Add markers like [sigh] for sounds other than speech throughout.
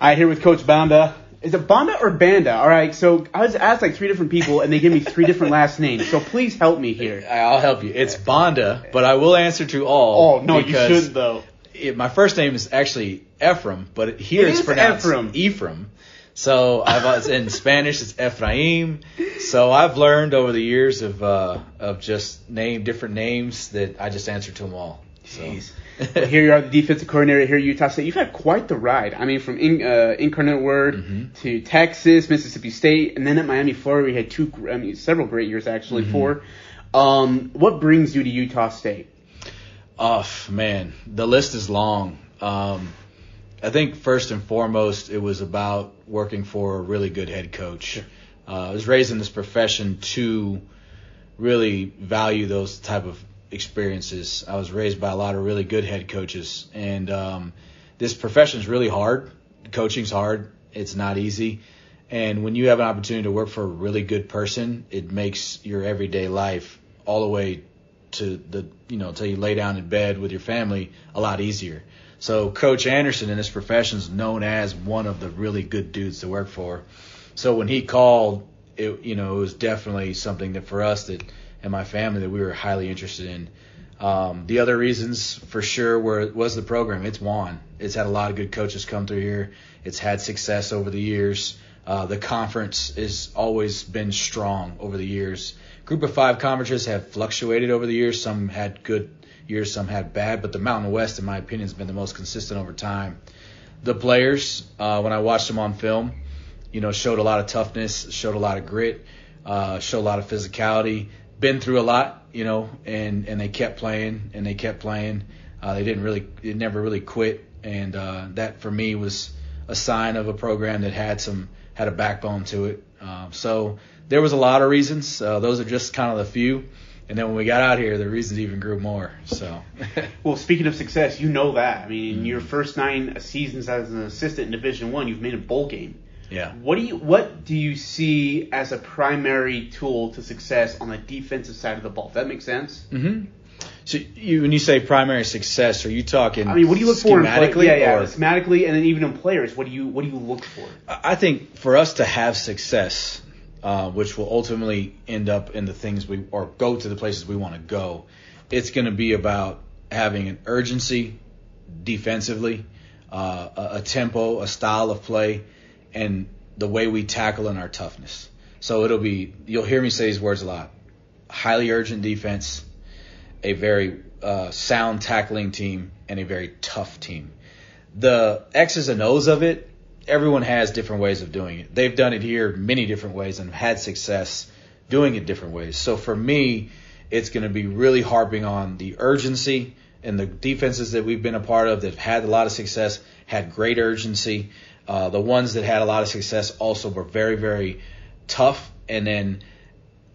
All right, here with Coach Banda. Is it Banda or Banda? All right, so I was asked like three different people, and they gave me three different last names. So please help me here. I'll help you. It's Banda, but I will answer to all. Oh no, you shouldn't though. it- my first name is actually Ephraim, but here It it's pronounced Ephraim. Ephraim. So I've in Spanish it's Ephraim. So I've learned over the years of uh, of just name different names that I just answer to them all. So. Jeez. Well, here you are, the defensive coordinator here at Utah State. You've had quite the ride. I mean, from in, uh, Incarnate Word Mhm. to Texas, Mississippi State, and then at Miami, Florida, we had two, I mean, several great years actually. Mhm. Four. Um, what brings you to Utah State? Oh man, the list is long. Um, I think first and foremost, it was about working for a really good head coach. Uh, I was raised in this profession to really value those type of experiences. I was raised by a lot of really good head coaches, and um, this profession is really hard. Coaching's hard. It's not easy. And when you have an opportunity to work for a really good person, it makes your everyday life all the way to the you know till you lay down in bed with your family a lot easier. So Coach Anderson in this profession is known as one of the really good dudes to work for. So when he called, it you know it was definitely something that for us that and my family that we were highly interested in. Um, the other reasons for sure were was the program. It's won. It's had a lot of good coaches come through here. It's had success over the years. Uh, the conference has always been strong over the years. Group of five conferences have fluctuated over the years. Some had good years, some had bad, but the Mountain West, in my opinion, has been the most consistent over time. The players, uh, when I watched them on film, you know, showed a lot of toughness, showed a lot of grit, uh, showed a lot of physicality, been through a lot, you know, and, and they kept playing and they kept playing. Uh, they didn't really, they never really quit. And, uh, that for me was a sign of a program that had some, had a backbone to it. Um, so there was a lot of reasons. Uh, those are just kind of the few. And then when we got out here, the reasons even grew more. So, [laughs] Well, speaking of success, you know that. I mean, Mm-hmm. your first nine seasons as an assistant in Division One, you've made a bowl game. Yeah. What do you What do you see as a primary tool to success on the defensive side of the ball? Does that make sense? hmm So you, when you say primary success, are you talking? I mean, what do you look for schematically? Yeah, yeah, or- schematically, and then even in players, what do you What do you look for? I think for us to have success, uh, which will ultimately end up in the things we or go to the places we want to go, it's going to be about having an urgency defensively, uh, a, a tempo, a style of play, and the way we tackle and our toughness. So it'll be you'll hear me say these words a lot: highly urgent defense, a very uh, sound tackling team, and a very tough team. The X's and O's of it, everyone has different ways of doing it. They've done it here many different ways and had success doing it different ways. So for me, it's going to be really harping on the urgency and the defenses that we've been a part of that have had a lot of success, had great urgency. Uh, the ones that had a lot of success also were very, very tough, and then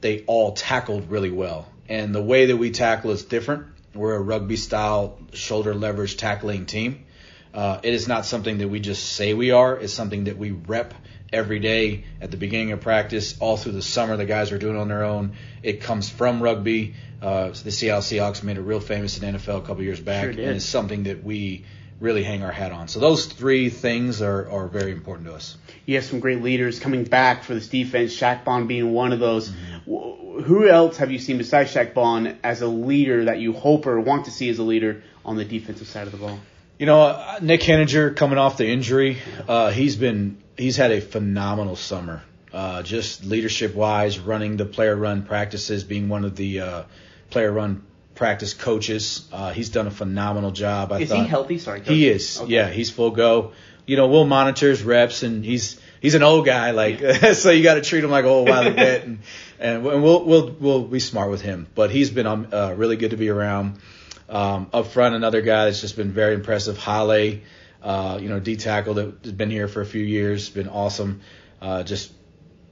they all tackled really well. And the way that we tackle is different. We're a rugby style shoulder leverage tackling team. Uh, it is not something that we just say we are. It's something that we rep every day at the beginning of practice, all through the summer. The guys are doing it on their own. It comes from rugby. Uh, the Seattle Seahawks made it real famous in the NFL a couple years back, Sure and it's something that we really hang our hat on. So those three things are, are very important to us. You have some great leaders coming back for this defense. Shaq Bond being one of those. Mm-hmm. Who else have you seen besides Shaq Bond as a leader that you hope or want to see as a leader on the defensive side of the ball? You know, uh, Nick Heninger coming off the injury, uh, he's been he's had a phenomenal summer. Uh, just leadership wise, running the player run practices, being one of the uh, player run practice coaches. Uh, he's done a phenomenal job. I Is thought he healthy? Sorry, Coach. he is. Okay. Yeah, he's full go. You know, we'll monitor his reps, and he's he's an old guy, like [laughs] so you got to treat him like a old wily vet, and and we'll we'll we'll be smart with him. But he's been um, uh, really good to be around. Um, up front, another guy that's just been very impressive, Hale. Uh, you know, D tackle that has been here for a few years, been awesome. Uh, just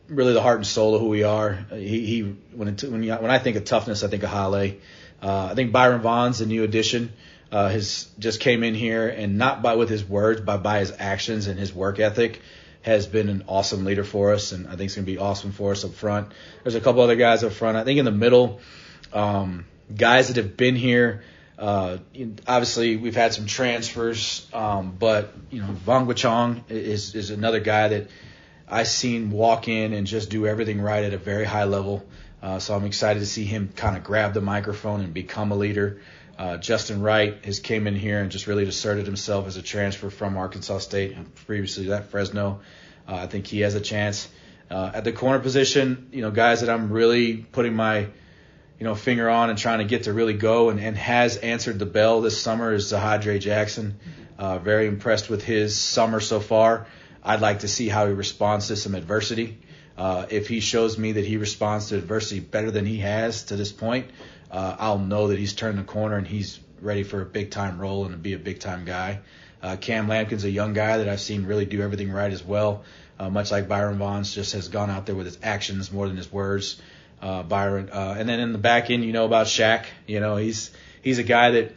really the heart and soul of who we are. He, he when it, when, you, when I think of toughness, I think of Hale. Uh, I think Byron Vaughn's a new addition. Uh, his just came in here and not by with his words, but by his actions and his work ethic has been an awesome leader for us, and I think it's going to be awesome for us up front. There's a couple other guys up front. I think in the middle, um, guys that have been here Uh, obviously, we've had some transfers, um, but you know, Vaughn Guichong is is another guy that I seen walk in and just do everything right at a very high level. Uh, so I'm excited to see him kind of grab the microphone and become a leader. Uh, Justin Rice has came in here and just really asserted himself as a transfer from Arkansas State and previously at Fresno. Uh, I think he has a chance. Uh, at the corner position, you know, guys that I'm really putting my, you know, finger on and trying to get to really go and, and has answered the bell this summer is Zahadre Jackson. Uh, very impressed with his summer so far. I'd like to see how he responds to some adversity. Uh, if he shows me that he responds to adversity better than he has to this point, uh, I'll know that he's turned the corner and he's ready for a big time role and to be a big time guy. Uh, Cam Lampkin's a young guy that I've seen really do everything right as well. Uh, much like Byron Vaughns just has gone out there with his actions more than his words. Uh, Byron, uh, and then in the back end, you know about Shaq. You know he's he's a guy that,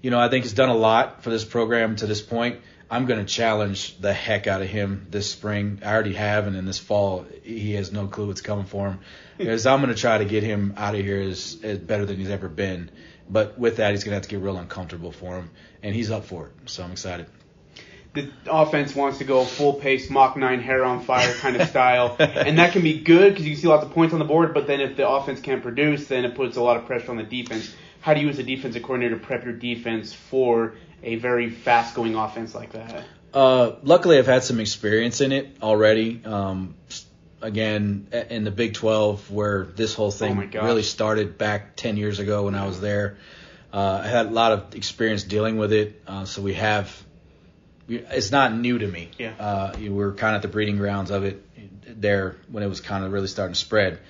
you know, I think has done a lot for this program to this point. I'm going to challenge the heck out of him this spring. I already have, and in this fall, he has no clue what's coming for him. [laughs] Because I'm going to try to get him out of here as, as better than he's ever been. But with that, he's going to have to get real uncomfortable for him, and he's up for it. So I'm excited. The offense wants to go full pace, Mach 9, hair on fire kind of style. and that can be good because you can see lots of points on the board, but then if the offense can't produce, then it puts a lot of pressure on the defense. How do you, as a defensive coordinator, prep your defense for a very fast going offense like that? Uh, luckily, I've had some experience in it already. Um, again, in the Big 12, where this whole thing oh really started back 10 years ago when I was there. Uh, I had a lot of experience dealing with it, uh, so we have. It's not new to me. Yeah. Uh, we were kind of at the breeding grounds of it there when it was kind of really starting to spread.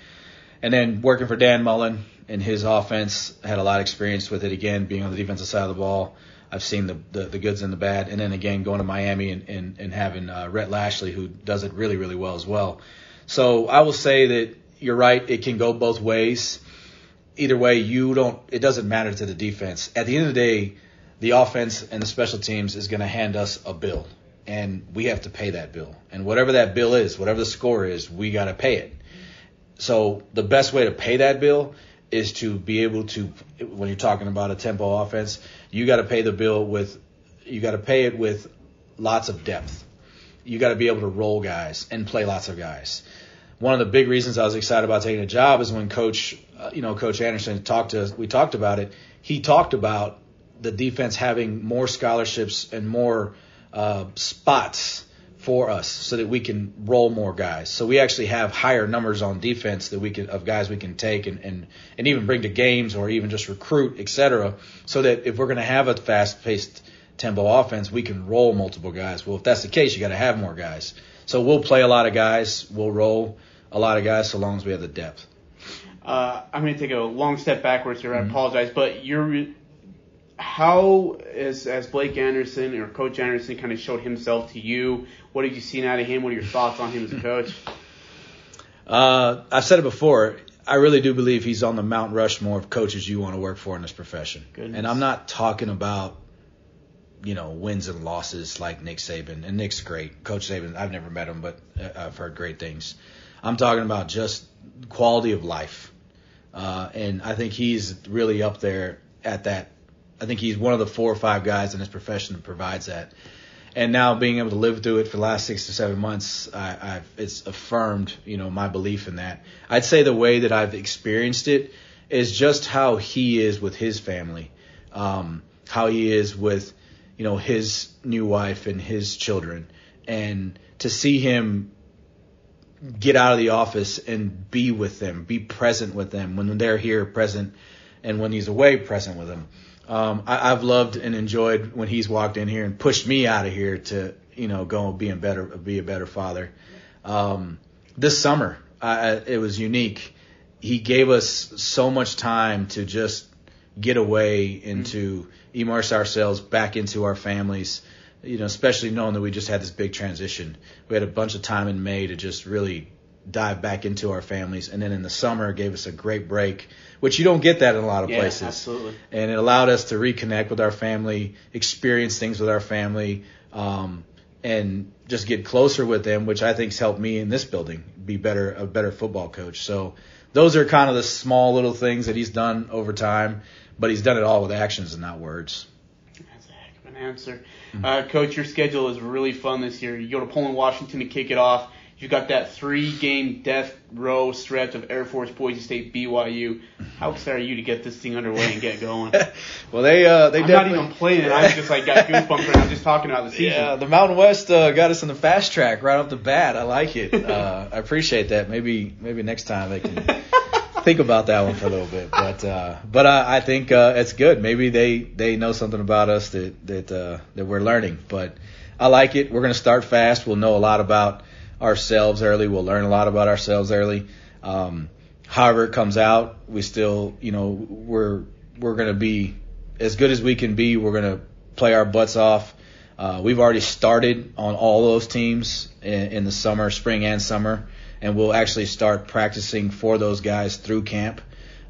And then working for Dan Mullen and his offense, had a lot of experience with it again, being on the defensive side of the ball. I've seen the, the, the goods and the bad, and then again going to Miami and and, and having uh, Rhett Lashlee who does it really really well as well. So I will say that you're right. It can go both ways. Either way, you don't. It doesn't matter to the defense. At the end of the day, the offense and the special teams is going to hand us a bill, and we have to pay that bill. And whatever that bill is, whatever the score is, we got to pay it. So the best way to pay that bill is to be able to, when you're talking about a tempo offense, you got to pay the bill with, you got to pay it with lots of depth. You got to be able to roll guys and play lots of guys. One of the big reasons I was excited about taking a job is when Coach, uh, you know, Coach Anderson talked to us. We talked about it. He talked about the defense having more scholarships and more uh, spots for us so that we can roll more guys. So we actually have higher numbers on defense that we can of guys we can take and and, and even bring to games or even just recruit, etc. So that if we're going to have a fast paced tempo offense, we can roll multiple guys. Well, if that's the case, you got to have more guys. So we'll play a lot of guys, we'll roll a lot of guys so long as we have the depth. Uh, I'm going to take a long step backwards here. I mm-hmm. apologize, but you're how as as Blake Anderson or Coach Anderson kind of showed himself to you? What have you seen out of him? What are your thoughts on him as a coach? Uh, I've said it before. I really do believe he's on the Mount Rushmore of coaches you want to work for in this profession. Goodness. And I'm not talking about you know wins and losses like Nick Saban. And Nick's great, Coach Saban. I've never met him, but uh, I've heard great things. I'm talking about just quality of life. Uh, and I think he's really up there at that I think he's one of the four or five guys in his profession that provides that. And now being able to live through it for the last six to seven months, I, I've, it's affirmed, you know, my belief in that. I'd say the way that I've experienced it is just how he is with his family, um, how he is with, you know, his new wife and his children, and to see him get out of the office and be with them, be present with them when they're here, present, and when he's away, present with them um, I, I've loved and enjoyed when he's walked in here and pushed me out of here to, you know, go and be a better, be a better father. Um, this summer, I, it was unique. He gave us so much time to just get away into immerse ourselves back into our families. You know, especially knowing that we just had this big transition. We had a bunch of time in May to just really dive back into our families, and then in the summer gave us a great break which you don't get that in a lot of yeah, places. Absolutely. And it allowed us to reconnect with our family, experience things with our family, um, and just get closer with them, which I think has helped me in this building be better a better football coach. So those are kind of the small little things that he's done over time, but he's done it all with actions and not words. That's a heck of an answer. Uh, Coach, your schedule is really fun this year. You go to Pullman, Washington to kick it off. You've got that three game death row stretch of Air Force, Boise State, BYU. How excited are you to get this thing underway and get going? [laughs] well, they uh, they I'm not even playing it. I just like got goosebumps right now I'm just talking about the season. Yeah, the Mountain West uh, got us in the fast track right off the bat. I like it. Uh, [laughs] I appreciate that. Maybe maybe next time they can think about that one for a little bit. But uh, but uh, I think uh, it's good. Maybe they, they know something about us that that uh, that we're learning. But I like it. We're going to start fast. We'll know a lot about ourselves early. We'll learn a lot about ourselves early. Um, however it comes out, we still you know we're we're going to be as good as we can be. We're going to play our butts off. Uh, we've already started on all those teams in, in the summer, spring and summer, and we'll actually start practicing for those guys through camp.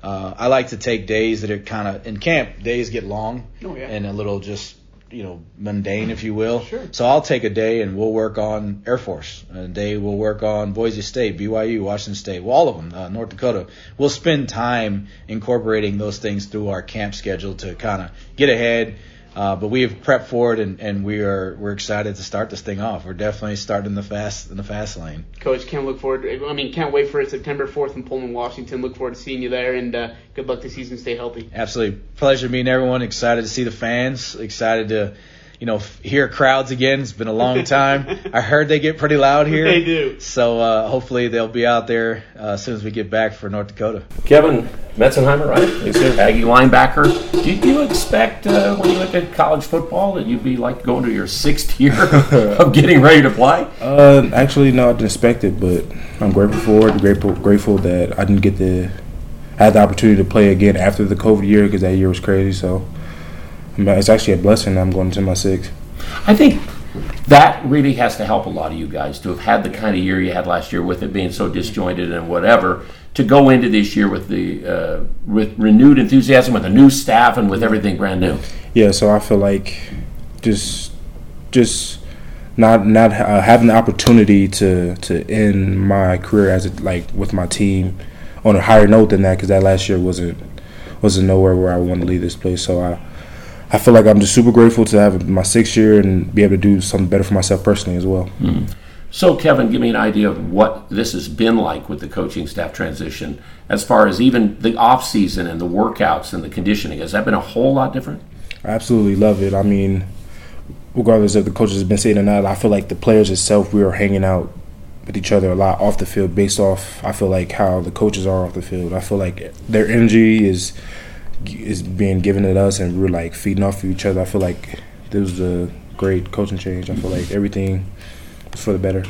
Uh, I like to take days that are kind of in camp. Days get long Oh, yeah. and a little just you know mundane, if you will. Sure. So I'll take a day and we'll work on Air Force. A day we'll work on Boise State, BYU, Washington State, well, all of them, uh, North Dakota. We'll spend time incorporating those things through our camp schedule to kind of get ahead. Uh, but we have prepped for it, and, and we are we're excited to start this thing off. We're definitely starting the fast in the fast lane. Coach, can't look forward. To, I mean, can't wait for it. September 4th in Pullman, Washington. Look forward to seeing you there, and uh, good luck this season. Stay healthy. Absolutely pleasure meeting everyone. Excited to see the fans. Excited to you know f- hear crowds again. It's been a long time. I heard they get pretty loud here. They do. So uh, hopefully they'll be out there uh, as soon as we get back for North Dakota. Kevin Meitzenheimer, right? He's an Aggie linebacker. Did you expect uh, when you went at college football that you'd be like going to your sixth year [laughs] of getting ready to play? Uh, actually, no, I didn't expect it, but I'm grateful for it. Grateful, grateful that I didn't get the, I had the opportunity to play again after the COVID year because that year was crazy. So, I mean, it's actually a blessing. I'm going to my sixth. I think that really has to help a lot of you guys to have had the kind of year you had last year with it being so disjointed and whatever. To go into this year with the uh, with renewed enthusiasm, with a new staff, and with everything brand new. Yeah, so I feel like just, just not not uh, having the opportunity to to end my career as a, like with my team on a higher note than that because that last year wasn't wasn't nowhere where I wanted to leave this place. So I I feel like I'm just super grateful to have my sixth year and be able to do something better for myself personally as well. Hmm. So, Kevin, give me an idea of what this has been like with the coaching staff transition, as far as even the off season and the workouts and the conditioning. Has that been a whole lot different? I absolutely love it. I mean, regardless of the coaches have been saying or not, I feel like the players itself, we are hanging out with each other a lot off the field based off, I feel like, how the coaches are off the field. I feel like their energy is is being given at us and we're like feeding off of each other. I feel like this was a great coaching change. I feel like everything was for the better.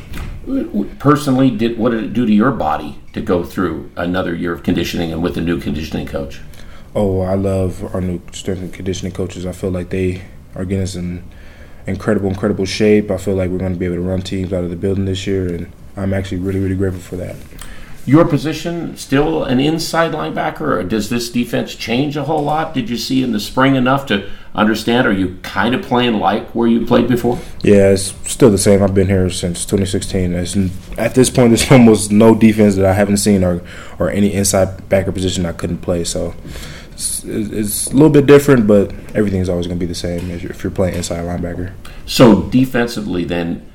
Personally, did what did it do to your body to go through another year of conditioning and with a new conditioning coach? Oh, I love our new strength and conditioning coaches. I feel like they are getting us in incredible, incredible shape. I feel like we're going to be able to run teams out of the building this year, and I'm actually really, really grateful for that. Your position still an inside linebacker, or does this defense change a whole lot? Did you see in the spring enough to understand? Are you kind of playing like where you played before? Yeah, it's still the same. I've been here since 2016. It's, at this point, there's [laughs] almost no defense that I haven't seen or, or any inside backer position I couldn't play. So it's, it's a little bit different, but everything's always going to be the same if you're, if you're playing inside linebacker. So defensively, then,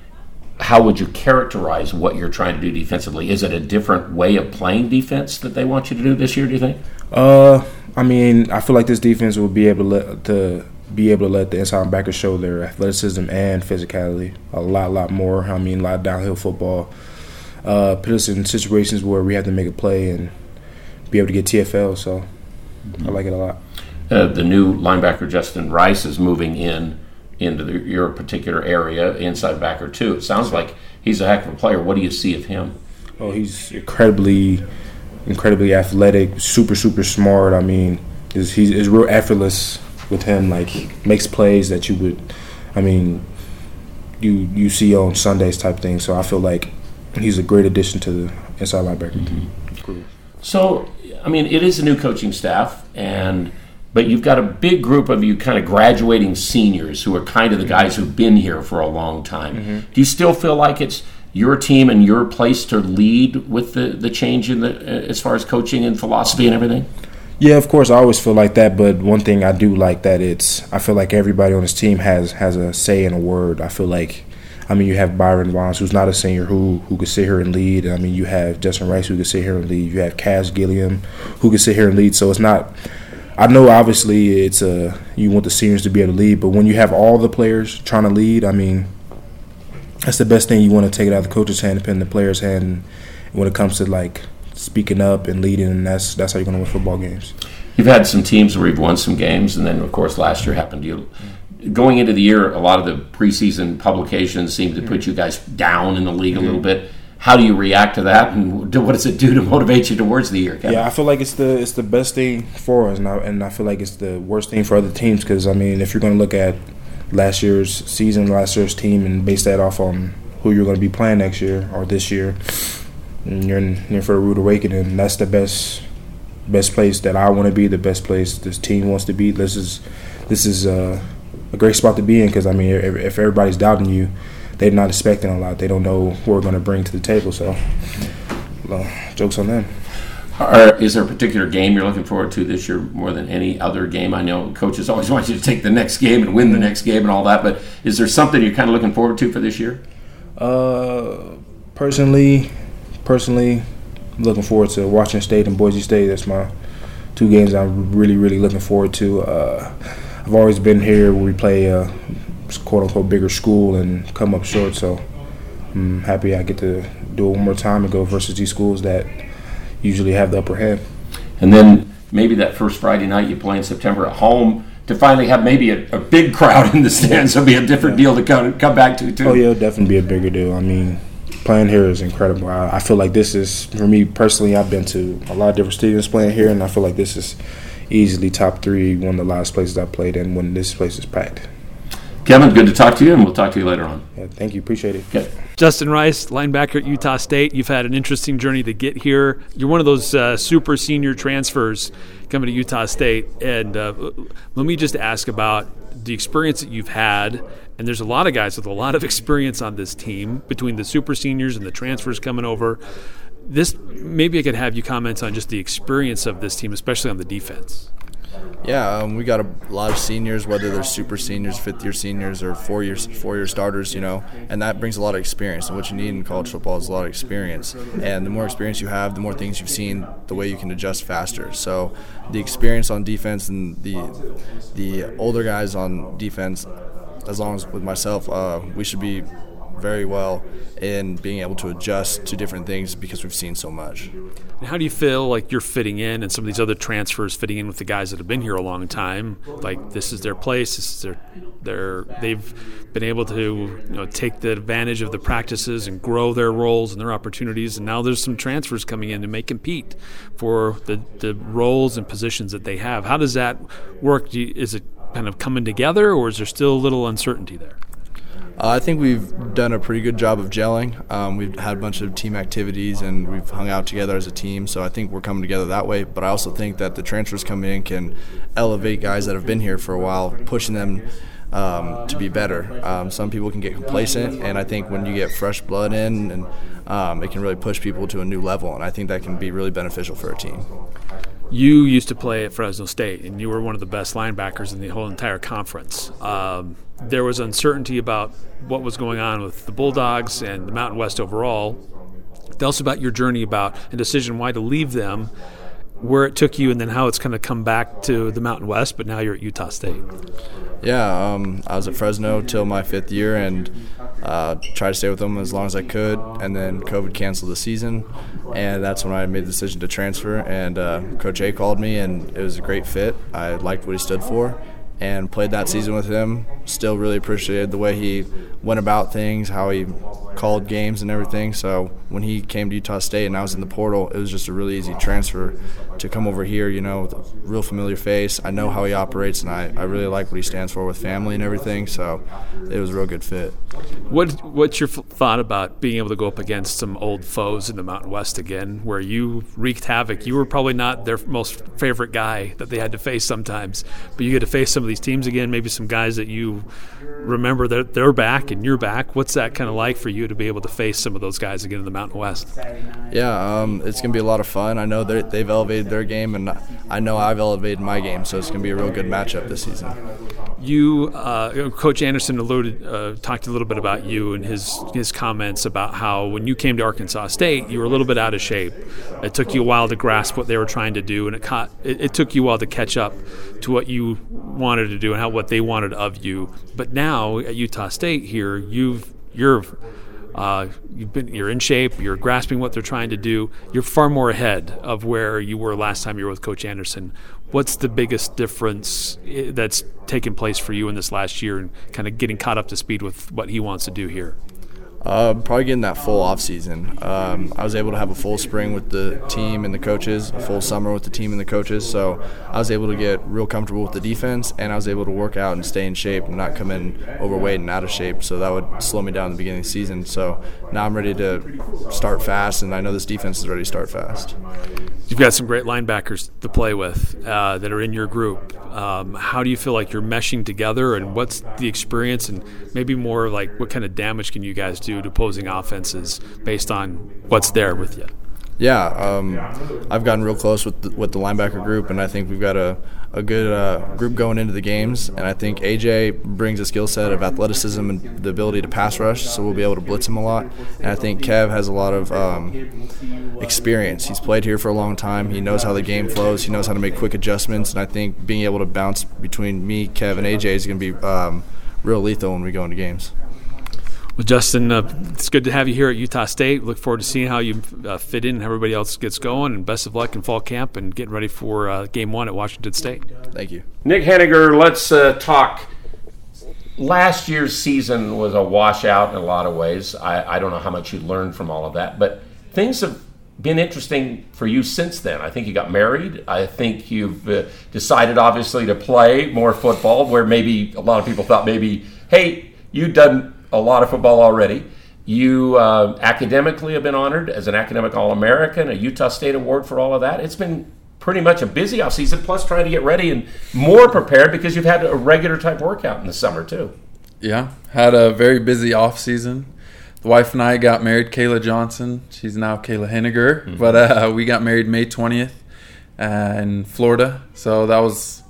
how would you characterize what you're trying to do defensively? Is it a different way of playing defense that they want you to do this year? Do you think? Uh, I mean, I feel like this defense will be able to let to be able to let the inside backers show their athleticism and physicality a lot, lot more. I mean, a lot of downhill football. Uh, put us in situations where we have to make a play and be able to get TFL. So I like it a lot. Uh, the new linebacker Justin Rice is moving in into the, your particular area, inside backer too. It sounds like he's a heck of a player. What do you see of him? Oh, he's incredibly, incredibly athletic, super, super smart. I mean, he's, he's, real effortless with him. Like he makes plays that you would, I mean, you you see on Sundays type thing. So I feel like he's a great addition to the inside linebacker group. Mm-hmm. So, I mean, it is a new coaching staff, and but you've got a big group of you kind of graduating seniors who are kind of the guys who've been here for a long time. Mm-hmm. Do you still feel like it's your team and your place to lead with the, the change in the as far as coaching and philosophy and everything? Yeah, of course, I always feel like that. But one thing I do like that it's I feel like everybody on this team has has a say in a word. I feel like, I mean, you have Byron Vaughns, who's not a senior, who who could sit here and lead. I mean, you have Justin Rice, who could sit here and lead. You have Cash Gilliam, who could sit here and lead. So it's not. I know obviously it's a you want the seniors to be able to lead, but when you have all the players trying to lead, I mean, that's the best thing. You want to take it out of the coach's hand and put in the player's hand. When it comes to like speaking up and leading, and that's that's how you're going to win football games. You've had some teams where you've won some games, and then of course last year happened to you. Going into the year, a lot of the preseason publications seem to put you guys down in the league a little mm-hmm. bit. How do you react to that, and what does it do to motivate you towards the year? Kevin? Yeah, I feel like it's the it's the best thing for us, and I, and I feel like it's the worst thing for other teams because I mean, if you're going to look at last year's season, last year's team, and base that off on who you're going to be playing next year or this year, and you're in, you're for a rude awakening. That's the best best place that I want to be. The best place this team wants to be. This is this is uh, a great spot to be in because I mean, if, if everybody's doubting you, they're not expecting a lot. They don't know what we're going to bring to the table. So, well, jokes on them. Or is there a particular game you're looking forward to this year more than any other game? I know coaches always [laughs] want you to take the next game and win the next game and all that, but is there something you're kind of looking forward to for this year? Uh, personally, personally, looking forward to Washington State and Boise State. That's my two games I'm really, really looking forward to. Uh, I've always been here where we play a quote unquote bigger school and come up short. So I'm happy I get to do it one more time and go versus these schools that usually have the upper hand. And then maybe that first Friday night you play in September at home to finally have maybe a, a big crowd in the stands will be a different deal to come, come back to too. Oh yeah, it'll definitely be a bigger deal. I mean, playing here is incredible. I, I feel like this is for me personally. I've been to a lot of different stadiums playing here, and I feel like this is easily top three, one of the last places I played in when this place is packed. Kevin, good to talk to you, and we'll talk to you later on. Yeah, thank you, appreciate it. Okay. Justin Rice, linebacker at Utah State. You've had an interesting journey to get here. You're one of those uh, super senior transfers coming to Utah State. And uh, let me just ask about the experience that you've had. And there's a lot of guys with a lot of [laughs] experience on this team between the super seniors and the transfers coming over. This maybe I could have you comment on just the experience of this team, especially on the defense. Yeah, um, we got a lot of seniors, whether they're super seniors, fifth year seniors, or four years four year starters. You know, and that brings a lot of experience. And what you need in college football is a lot of experience. And the more experience you have, the more things you've seen, the way you can adjust faster. So, the experience on defense and the the older guys on defense, as long as with myself, uh, we should be very well in being able to adjust to different things because we've seen so much. And how do you feel like you're fitting in and some of these other transfers fitting in with the guys that have been here a long time? Like this is their place, this is their their they've been able to you know take the advantage of the practices and grow their roles and their opportunities and now there's some transfers coming in and may compete for the, the roles and positions that they have. How does that work? You, is it kind of coming together or is there still a little uncertainty there? Uh, I think we've done a pretty good job of gelling. Um, we've had a bunch of team activities and we've hung out together as a team, so I think we're coming together that way. But I also think that the transfers coming in can elevate guys that have been here for a while, pushing them um, to be better. Um, some people can get complacent, and I think when you get fresh blood in, and um, it can really push people to a new level, and I think that can be really beneficial for a team. You used to play at Fresno State, and you were one of the best linebackers in the whole entire conference. Um, there was uncertainty about what was going on with the Bulldogs and the Mountain West overall. Tell us about your journey about a decision why to leave them, where it took you, and then how it's kind of come back to the Mountain West, but now you're at Utah State. Yeah, um, I was at Fresno till my fifth year and uh, tried to stay with them as long as I could. And then COVID canceled the season, and that's when I made the decision to transfer. And uh, Coach A called me, and it was a great fit. I liked what he stood for, and played that season with him. Still really appreciated the way he went about things, how he called games and everything. So when he came to Utah State and I was in the portal, it was just a really easy transfer to come over here, you know, with a real familiar face. I know how he operates and I, I really like what he stands for with family and everything. So it was a real good fit. What What's your thought about being able to go up against some old foes in the Mountain West again, where you wreaked havoc? You were probably not their most favorite guy that they had to face sometimes, but you get to face some of these teams again, maybe some guys that you remember that they're back and you're back. What's that kind of like for you? You to be able to face some of those guys again in the Mountain West? Yeah, um, it's gonna be a lot of fun. I know they've elevated their game, and I know I've elevated my game, so it's gonna be a real good matchup this season. You, uh, Coach Anderson, alluded, uh, talked a little bit about you and his his comments about how when you came to Arkansas State, you were a little bit out of shape. It took you a while to grasp what they were trying to do, and it, caught, it, it took you a while to catch up to what you wanted to do and how what they wanted of you. But now at Utah State, here you've you're uh, you've been you're in shape. You're grasping what they're trying to do. You're far more ahead of where you were last time you were with Coach Anderson. What's the biggest difference eh, that's taken place for you in this last year and kind of getting caught up to speed with what he wants to do here? Uh, probably getting that full off season. Um, I was able to have a full spring with the team and the coaches, a full summer with the team and the coaches. So I was able to get real comfortable with the defense, and I was able to work out and stay in shape and not come in overweight and out of shape. So that would slow me down in the beginning of the season. So now I'm ready to start fast, and I know this defense is ready to start fast. You've got some great linebackers to play with uh, that are in your group. Um, how do you feel like you're meshing together, and what's the experience, and maybe more like what kind of damage can you guys do opposing offenses based on what's there with you? Yeah, um, I've gotten real close with the, with the linebacker group, and I think we've got a, a good uh, group going into the games. And I think AJ brings a skill set of athleticism and the ability to pass rush, so we'll be able to blitz him a lot. And I think Kev has a lot of um, experience. He's played here for a long time. He knows how the game flows. He knows how to make quick adjustments. And I think being able to bounce between me, Kev, and AJ is going to be um, real lethal when we go into games. Well, Justin, uh, it's good to have you here at Utah State. Look forward to seeing how you uh, fit in and everybody else gets going. And best of luck in fall camp and getting ready for uh, game one at Washington State. Thank you. Nick Heninger, let's uh, talk. Last year's season was a washout in a lot of ways. I, I don't know how much you learned from all of that, but things have been interesting for you since then. I think you got married. I think you've uh, decided, obviously, to play more football, where maybe a lot of people thought maybe, hey, you've done a lot of football already. You uh, academically have been honored as an academic All American, a Utah State Award for all of that. It's been pretty much a busy offseason, plus trying to get ready and more prepared because you've had a regular type workout in the summer, too. Yeah, had a very busy off season. The wife and I got married, Kayla Johnson. She's now Kayla Heninger, mm-hmm. but uh, we got married May 20th uh, in Florida. So that was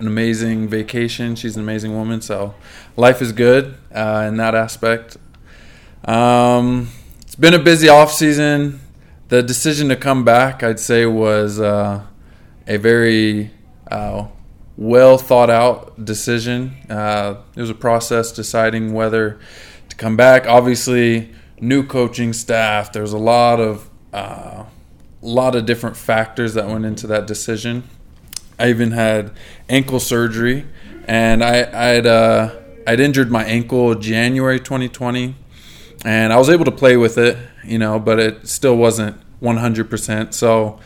an amazing vacation. She's an amazing woman. So life is good uh, in that aspect. Um, it's been a busy off season. The decision to come back, I'd say, was uh, a very uh, well thought out decision. Uh, it was a process deciding whether to come back. Obviously, new coaching staff. There's a lot of a uh, lot of different factors that went into that decision. I even had ankle surgery, and I I'd uh, I'd injured my ankle January 2020, and I was able to play with it, you know, but it still wasn't 100%. So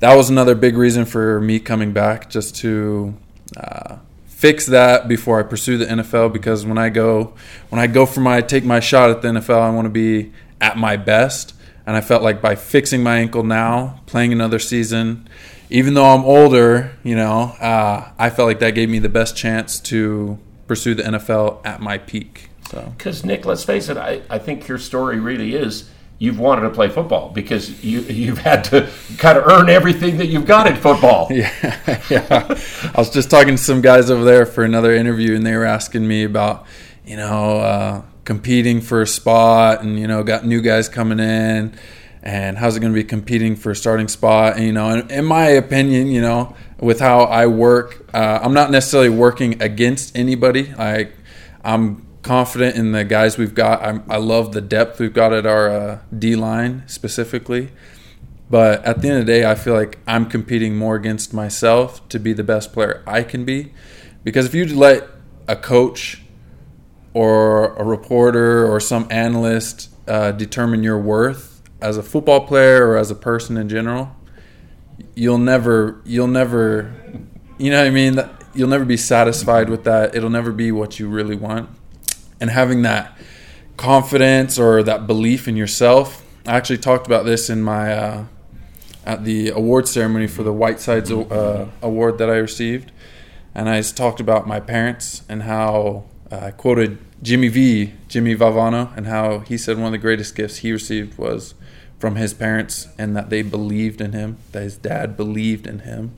that was another big reason for me coming back, just to uh, fix that before I pursue the NFL. Because when I go when I go for my take my shot at the NFL, I want to be at my best. And I felt like by fixing my ankle now, playing another season, even though I'm older, you know, uh, I felt like that gave me the best chance to pursue the NFL at my peak. So, because Nick, let's face it, I, I think your story really is you've wanted to play football because you you've had to kind of earn everything that you've got in football. [laughs] Yeah, [laughs] yeah. I was just talking to some guys over there for another interview, and they were asking me about you know uh, competing for a spot, and you know got new guys coming in, and how's it going to be competing for a starting spot? And, you know, in, in my opinion, you know, with how I work, uh, I'm not necessarily working against anybody. I I'm confident in the guys we've got. I'm, i love the depth we've got at our uh, D line specifically. But at the end of the day, I feel like I'm competing more against myself to be the best player I can be. Because if you let a coach or a reporter or some analyst uh, determine your worth as a football player or as a person in general, you'll never, you'll never, you know what I mean? You'll never be satisfied with that. It'll never be what you really want and having that confidence or that belief in yourself. I actually talked about this in my uh, at the award ceremony for the Whitesides uh, award that I received, and I talked about my parents and how I quoted Jimmy V, Jimmy Valvano, and how he said one of the greatest gifts he received was from his parents and that they believed in him, that his dad believed in him.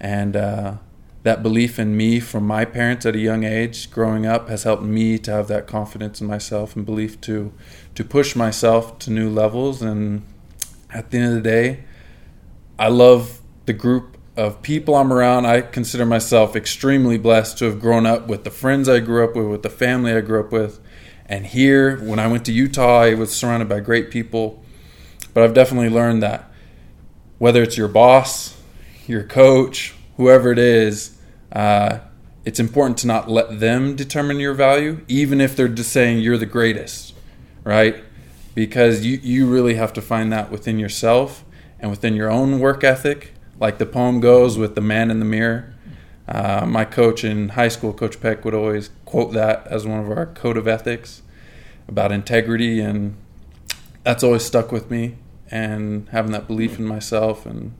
And uh, that belief in me from my parents at a young age growing up has helped me to have that confidence in myself and belief to to push myself to new levels and at the end of the day I love the group of people I'm around. I consider myself extremely blessed to have grown up with the friends I grew up with, with the family I grew up with. And here, when I went to Utah, I was surrounded by great people. But I've definitely learned that whether it's your boss, your coach, whoever it is, uh, it's important to not let them determine your value, even if they're just saying you're the greatest, right? Because you, you really have to find that within yourself and within your own work ethic. Like the poem goes with the man in the mirror. Uh, my coach in high school, Coach Peck, would always quote that as one of our code of ethics about integrity, and that's always stuck with me. And having that belief in myself and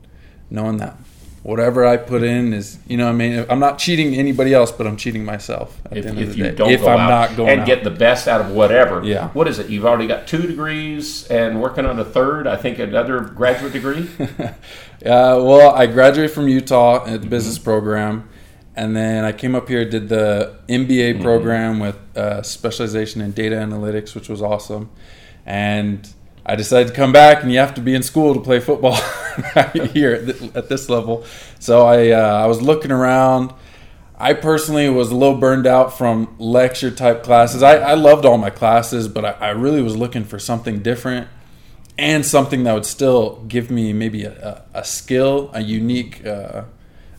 knowing that whatever I put in is, you know, I mean, I'm not cheating anybody else, but I'm cheating myself at if, the end if of the you day. don't if go I'm out not going and out. get the best out of whatever. Yeah. What is it? You've already got two degrees and working on a third. I think another graduate degree. [laughs] Uh, well, I graduated from Utah at the business program, and then I came up here, did the MBA program with uh, specialization in data analytics, which was awesome. And I decided to come back, and you have to be in school to play football [laughs] here at, th- at this level. So I, uh, I was looking around. I personally was a little burned out from lecture type classes. I, I loved all my classes, but I, I really was looking for something different and something that would still give me maybe a, a, a skill, a unique uh,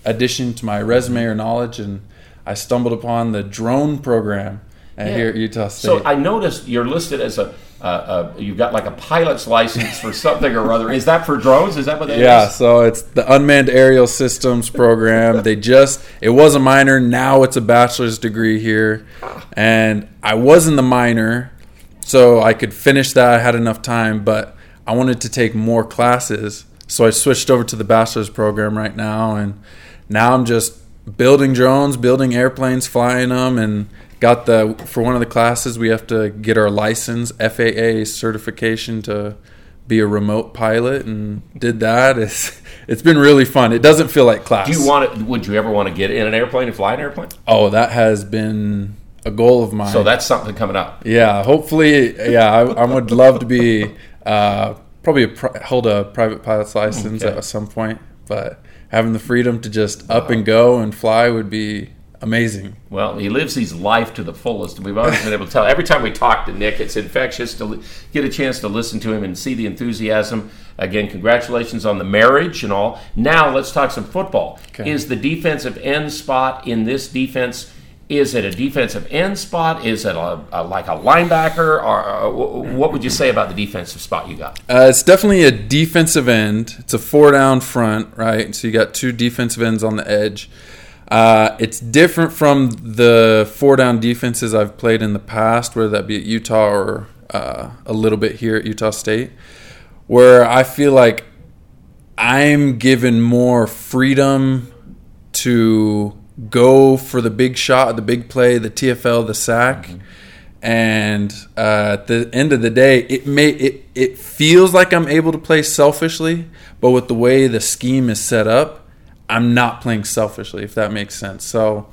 addition to my resume or knowledge. And I stumbled upon the drone program Yeah. here at Utah State. So I noticed you're listed as a. Uh, uh, you've got like a pilot's license for something or other. Is that for drones? Is that what that is? yeah, so it's the Unmanned Aerial Systems program. they just it was a minor, now it's a bachelor's degree here. And I was in the minor, so I could finish that. I had enough time, but I wanted to take more classes. So I switched over to the bachelor's program right now and now I'm just building drones, building airplanes, flying them and got the for one of the classes we have to get our license, FAA certification to be a remote pilot and did that. [laughs] It's it's been really fun. It doesn't feel like class. Do you want it? Would you ever want to get in an airplane and fly an airplane? Oh, that has been a goal of mine. So that's something coming up. yeah, hopefully, yeah, I, I would love to be uh, probably a pri- hold a private pilot's license Okay. at some point, but having the freedom to just up and go and fly would be amazing. Well, he lives his life to the fullest. and We've always been able to tell. Every time we talk to Nick, it's infectious to get a chance to listen to him and see the enthusiasm. Again, congratulations on the marriage and all. Now let's talk some football. Okay. Is the defensive end spot in this defense? Is it a defensive end spot? Is it a, a like a linebacker? Or uh, what would you say about the defensive spot you got? Uh, it's definitely a defensive end. It's a four down front, right? So you got two defensive ends on the edge. Uh, it's different from the four down defenses I've played in the past, whether that be at Utah or uh, a little bit here at Utah State, where I feel like I'm given more freedom to go for the big shot, the big play, the TFL, the sack. And uh, at the end of the day, it may it, it feels like I'm able to play selfishly, but with the way the scheme is set up, I'm not playing selfishly, if that makes sense. So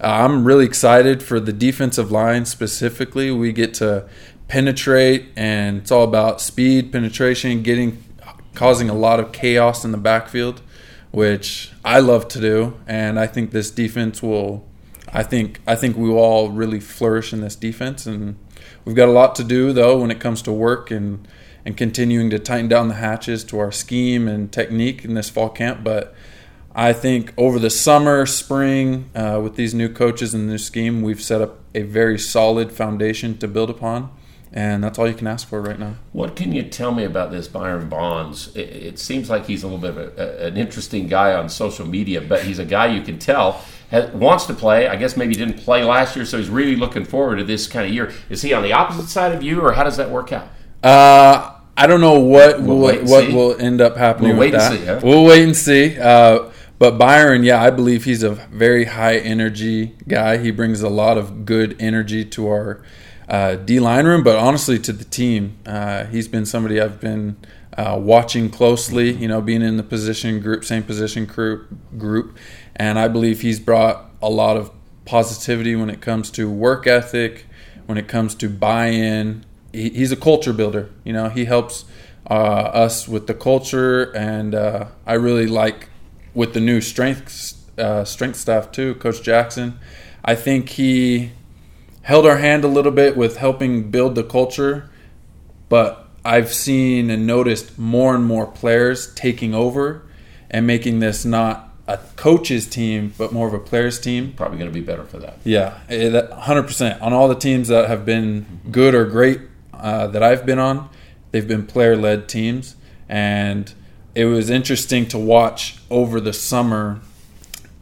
uh, I'm really excited for the defensive line specifically. We get to penetrate, and it's all about speed, penetration, getting causing a lot of chaos in the backfield, which I love to do, and I think this defense will. I think I think we will all really flourish in this defense, and we've got a lot to do though when it comes to work and and continuing to tighten down the hatches to our scheme and technique in this fall camp. But I think over the summer, spring, uh, with these new coaches and the new scheme, we've set up a very solid foundation to build upon, and that's all you can ask for right now. What can you tell me about this Byron Vaughns? It, it seems like he's a little bit of a, an interesting guy on social media, but he's a guy you can tell has, wants to play. I guess maybe didn't play last year, so he's really looking forward to this kind of year. Is he on the opposite side of you, or how does that work out? Uh, I don't know what We'll will what see. will end up happening We'll with wait that. and see, huh? We'll wait and see. Uh, but Byron, yeah, I believe he's a very high energy guy. He brings a lot of good energy to our uh, D line room, but honestly to the team. Uh, he's been somebody I've been uh, watching closely. You know, being in the position group, same position group, group, and I believe he's brought a lot of positivity when it comes to work ethic, when it comes to buy-in. He, he's a culture builder. You know, he helps uh, us with the culture, and uh, I really like with the new strength uh, strength staff too, Coach Jackson. I think he held our hand a little bit with helping build the culture, but I've seen and noticed more and more players taking over and making this not a coach's team, but more of a player's team. Probably going to be better for that. Yeah, hundred percent. On all the teams that have been good or great uh, that I've been on, they've been player-led teams, and it was interesting to watch over the summer.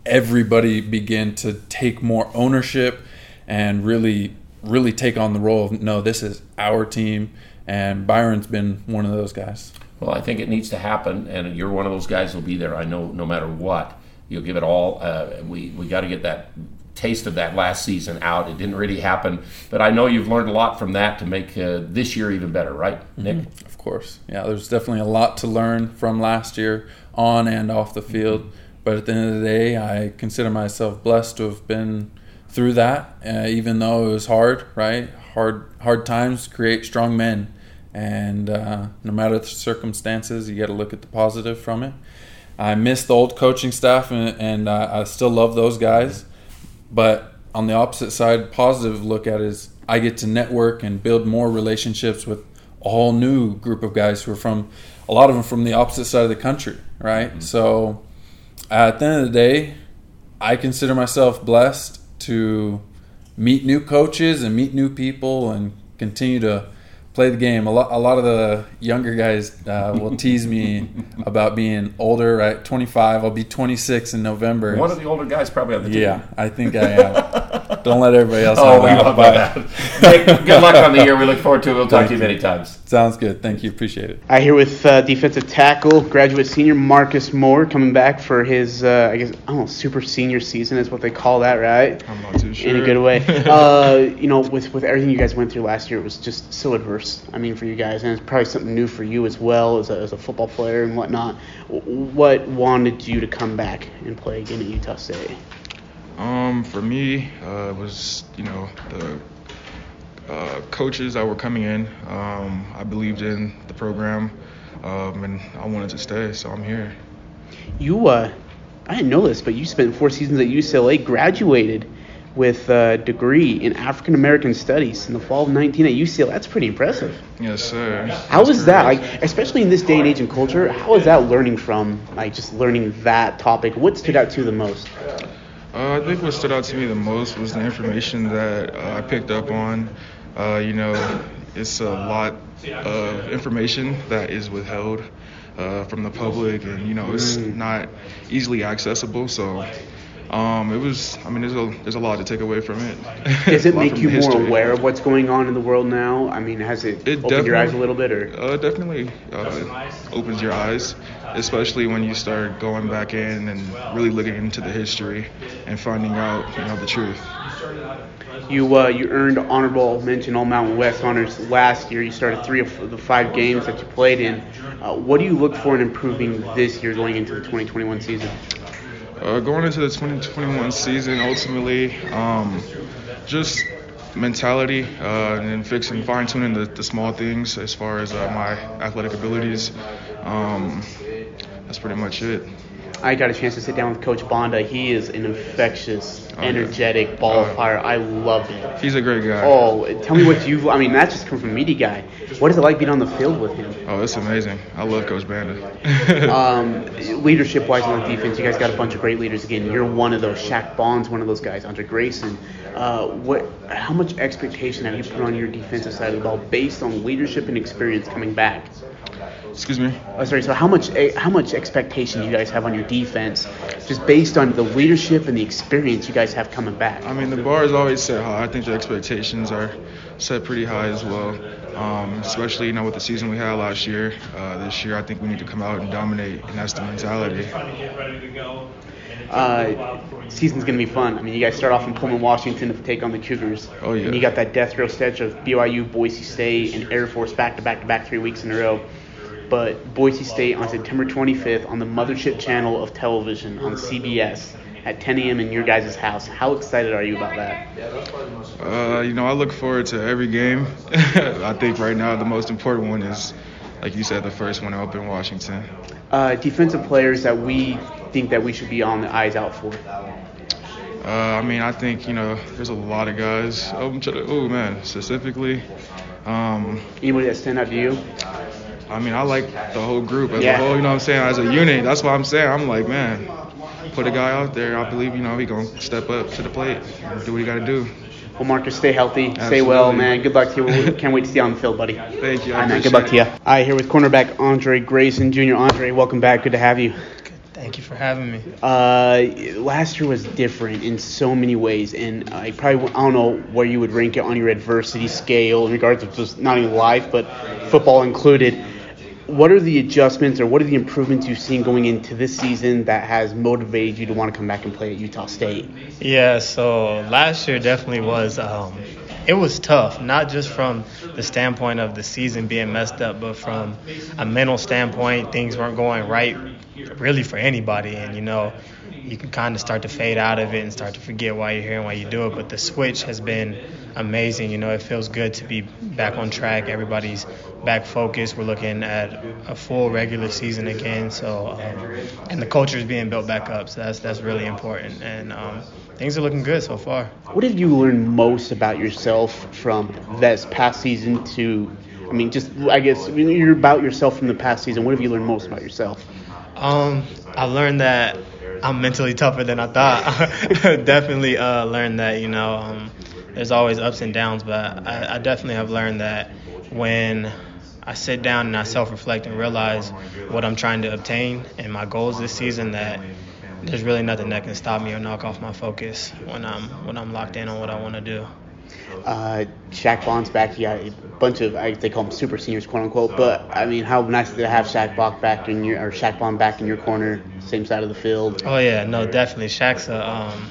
Everybody begin to take more ownership and really, really take on the role of no, this is our team, and Byron's been one of those guys. Well, I think it needs to happen, and you're one of those guys who'll be there. I know, no matter what, you'll give it all. Uh, we we got to get that taste of that last season out. It didn't really happen, but I know you've learned a lot from that to make uh, this year even better, right, Nick? Mm-hmm. Of course, yeah. There's definitely a lot to learn from last year, on and off the field. Mm-hmm. But at the end of the day, I consider myself blessed to have been through that, uh, even though it was hard. Right, hard hard times create strong men and uh, no matter the circumstances, you got to look at the positive from it. I miss the old coaching staff, and, and I still love those guys. But on the opposite side, positive look at is I get to network and build more relationships with a whole new group of guys who are from a lot of them from the opposite side of the country, right? Mm-hmm. So at the end of the day, I consider myself blessed to meet new coaches and meet new people and continue to play the game. A lot, a lot of the younger guys uh, will tease me about being older. Right, 25. I'll be 26 in November. One of the older guys probably on the team. Yeah, I think I am. [laughs] Don't let everybody else oh, know we that. that. good luck on the year. We look forward to it. We'll talk Thank to you many times. Sounds good. Thank you. Appreciate it. I hear with uh, defensive tackle, graduate senior Marcus Moore coming back for his, uh, I guess, I don't know, super senior season is what they call that, right? I'm not too sure. In a good way. [laughs] uh, you know, with with everything you guys went through last year, it was just so adverse. I mean, for you guys, and it's probably something new for you as well as a, as a football player and whatnot. What wanted you to come back and play again at Utah State? Um, for me, uh, it was you know the uh, coaches that were coming in. Um, I believed in the program, um, and I wanted to stay, so I'm here. You, uh, I didn't know this, but you spent four seasons at UCLA, graduated with a degree in African American Studies in the fall of 19 at UCLA. That's pretty impressive. Yes, sir. How was that? Like, especially in this day and age and culture, how is that learning from, like, just learning that topic? What stood out to you the most? Uh, I think what stood out to me the most was the information that uh, I picked up on uh, you know, it's a lot of information that is withheld uh, from the public, and you know, it's mm. not easily accessible. So um, it was. I mean, there's a there's a lot to take away from it. [laughs] Does it make you more aware of what's going on in the world now? I mean, has it, it opened your eyes a little bit, or uh, definitely uh, opens your eyes, especially when you start going back in and really looking into the history and finding out you know the truth. You uh, you earned honorable mention All Mountain West honors last year. You started three of the five games that you played in. Uh, what do you look for in improving this year going into the 2021 season? Uh, going into the 2021 season, ultimately, um, just mentality uh, and fixing, fine tuning the, the, small things as far as uh, my athletic abilities. Um, that's pretty much it. I got a chance to sit down with Coach Banda. He is an infectious, oh, energetic yeah. ball oh, fire. I love it. He's a great guy. Oh, tell me what you. I mean, that's just come from media guy. What is it like being on the field with him? Oh, it's amazing. I love Coach Banda. [laughs] um, leadership wise on the defense, you guys got a bunch of great leaders. Again, you're one of those. Shaq Bond's one of those guys. Andre Grayson. Uh, what? How much expectation have you put on your defensive side of the ball based on leadership and experience coming back? Excuse me. Oh, sorry. So how much eh, how much expectation do you guys have on your defense, just based on the leadership and the experience you guys have coming back? I mean, the bar is always set high. I think the expectations are set pretty high as well. Um, especially you know with the season we had last year. Uh, this year, I think we need to come out and dominate, and that's the mentality. Uh, season's gonna be fun. I mean, you guys start off in Pullman, Washington to take on the Cougars. Oh, yeah. And you got that death row stretch of BYU, Boise State, and Air Force back to back to back three weeks in a row. But Boise State on September 25th on the mothership channel of television on CBS at 10 a.m. in your guys' house. How excited are you about that? Uh, you know, I look forward to every game. [laughs] I think right now the most important one is, like you said, the first one up in Washington. Uh, defensive players that we think that we should be on the eyes out for. Uh, I mean, I think you know, there's a lot of guys. Oh, to- oh, man, specifically. Um, Anybody that stand out to you? I mean, I like the whole group as Yeah. a whole. You know what I'm saying? As a unit, that's what I'm saying. I'm like, man, put a guy out there. I believe you know he gonna step up to the plate, and do what he got to do. Well, Marcus, stay healthy, stay well, man. Good luck to you. Can't wait to see you on the field, buddy. Thank you. I All right, man. Good luck to you. All right, here with cornerback Andre Grayson Jr. Andre, welcome back. Good to have you. Thank you for having me. Uh, last year was different in so many ways, and I probably I don't know where you would rank it on your adversity scale in regards to just not only life, but football included. What are the adjustments or what are the improvements you've seen going into this season that has motivated you to want to come back and play at Utah State? Yeah, so last year definitely was um, it was tough, not just from the standpoint of the season being messed up, but from a mental standpoint, things weren't going right really for anybody, and you know. You can kind of start to fade out of it and start to forget why you're here and why you do it. But the switch has been amazing. You know, it feels good to be back on track. Everybody's back focused. We're looking at a full regular season again. So, um, and the culture is being built back up. So that's that's really important. And um, things are looking good so far. What have you learned most about yourself from this past season to, I mean, just I guess when you're about yourself from the past season. What have you learned most about yourself? Um, I learned that I'm mentally tougher than I thought. [laughs] definitely uh, learned that, you know, um, there's always ups and downs, but I, I definitely have learned that when I sit down and I self-reflect and realize what I'm trying to obtain and my goals this season, that there's really nothing that can stop me or knock off my focus when I'm when I'm locked in on what I want to do. Uh, Shaq Bond's back. You got a bunch of I, they call them super seniors, quote unquote. But I mean, how nice to have Shaq Bond back in your or Shaq Bond back in your corner, same side of the field? Oh yeah, no, definitely. Shaq's a um,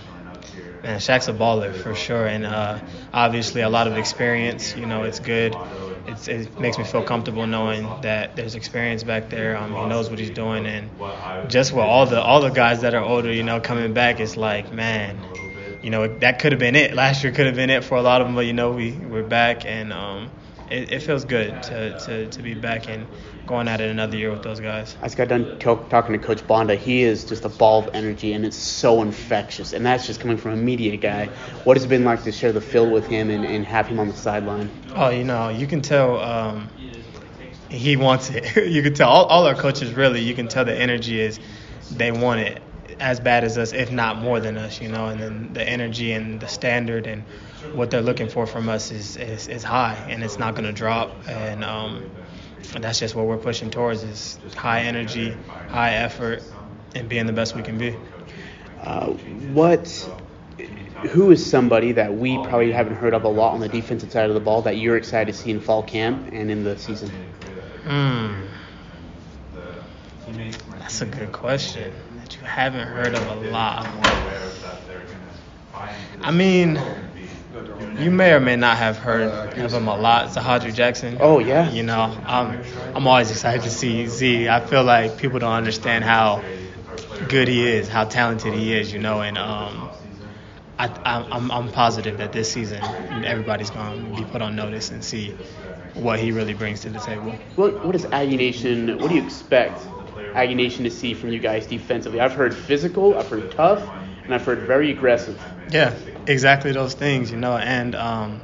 man. Shaq's a baller for sure, and uh, obviously a lot of experience. You know, it's good. It makes me feel comfortable knowing that there's experience back there. Um, he knows what he's doing, and just with all the all the guys that are older, you know, coming back, it's like, man, you know, that could have been it. Last year could have been it for a lot of them, but you know, we we're back, and um, it, it feels good to, to to be back and going at it another year with those guys. I just got done to- talking to Coach Banda. He is just a ball of energy, and it's so infectious. And that's just coming from a media guy. What has it been like to share the field with him and, and have him on the sideline? Oh, you know, you can tell um, he wants it. [laughs] you can tell all, all our coaches really. You can tell the energy is they want it as bad as us, if not more than us. You know, and then the energy and the standard and what they're looking for from us is is, is high, and it's not going to drop. And um, that's just what we're pushing towards: is high energy, high effort, and being the best we can be. Uh, what? Who is somebody that we probably haven't heard of a lot on the defensive side of the ball that you're excited to see in fall camp and in the season? Hmm. That's a good question that you haven't heard of a lot. I mean, you may or may not have heard of him a lot. Zahadri Jackson. Oh, yeah? You know, I'm I'm always excited to see Z. I feel like people don't understand how good he is, how talented he is. You know, and um, I, I'm I'm- I'm positive that this season everybody's going to be put on notice and see what he really brings to the table. What what is Aggie Nation? What do you expect Aggie Nation to see from you guys defensively? I've heard physical, I've heard tough, and I've heard very aggressive. Yeah, exactly those things, you know, and um,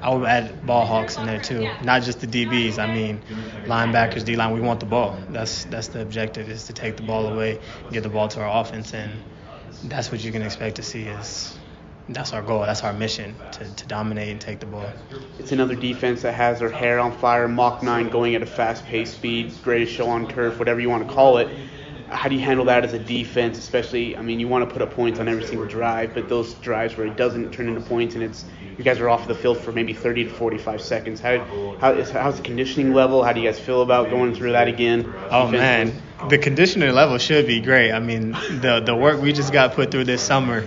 I would add ball hawks in there too. Not just the DBs. I mean, linebackers, D line. We want the ball. That's that's the objective is to take the ball away, get the ball to our offense, and that's what you can expect to see is that's our goal. That's our mission to, to dominate and take the ball. It's another defense that has their hair on fire, Mach 9 going at a fast pace speed, greatest show on turf, whatever you want to call it. How do you handle that as a defense, especially? I mean, you want to put up points on every single drive, but those drives where it doesn't turn into points and it's you guys are off the field for maybe 30 to 45 seconds. How, how is, how's the conditioning level? How do you guys feel about going through that again? Oh man, the conditioning level should be great. I mean, the the work we just got put through this summer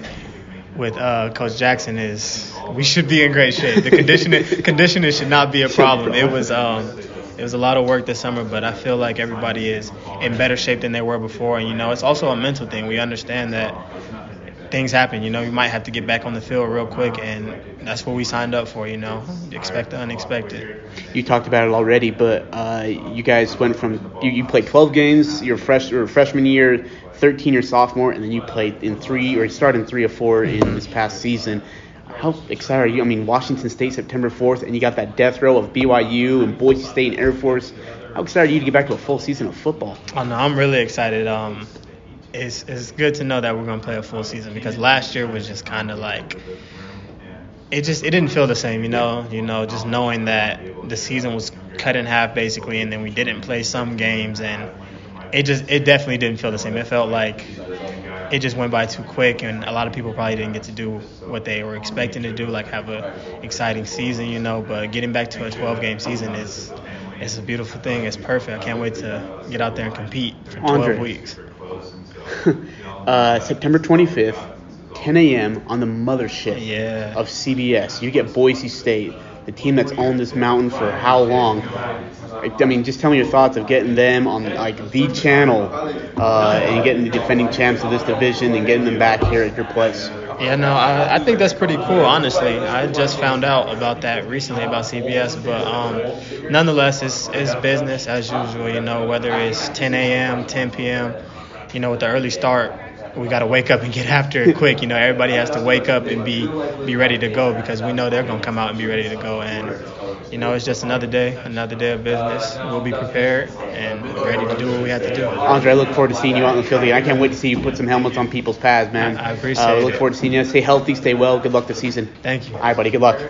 with uh, Coach Jackson is we should be in great shape. The conditioning conditioning should not be a problem. It was um, it was a lot of work this summer, but I feel like everybody is in better shape than they were before. And you know, it's also a mental thing. We understand that things happen. You know, you might have to get back on the field real quick, and that's what we signed up for. You know, expect the unexpected. You talked about it already, but uh, you guys went from you, you played 12 games your fresh freshman year, 13 your sophomore, and then you played in three or started in three or four in this past season. How excited are you? I mean, Washington State September 4th, and you got that death row of BYU and Boise State and Air Force. How excited are you to get back to a full season of football? Oh no, I'm really excited. Um, it's it's good to know that we're gonna play a full season because last year was just kind of like it just it didn't feel the same, you know. You know, just knowing that the season was cut in half basically, and then we didn't play some games, and it just it definitely didn't feel the same. It felt like it just went by too quick, and a lot of people probably didn't get to do what they were expecting to do, like have a exciting season, you know. But getting back to a 12 game season is it's a beautiful thing. It's perfect. I can't wait to get out there and compete for 12 Andre. weeks. [laughs] uh, September 25th, 10 a.m. on the mothership Yeah. of CBS. You get Boise State, the team that's owned this mountain for how long? I mean, just tell me your thoughts of getting them on like the channel uh, and getting the defending champs of this division and getting them back here at your place. Yeah, no, I, I think that's pretty cool. Honestly, I just found out about that recently about CBS, but um, nonetheless, it's it's business as usual. You know, whether it's 10 a.m., 10 p.m. You know, with the early start, we got to wake up and get [laughs] after it quick. You know, everybody has to wake up and be be ready to go because we know they're gonna come out and be ready to go. And you know, it's just another day, another day of business. We'll be prepared and ready to do what we have to do. Andre, I look forward to seeing you out in the field again. I can't wait to see you put some helmets on people's pads, man. I- I appreciate uh, look it. forward to seeing you. Stay healthy, stay well. Good luck this season. Thank you. All right, buddy. Good luck.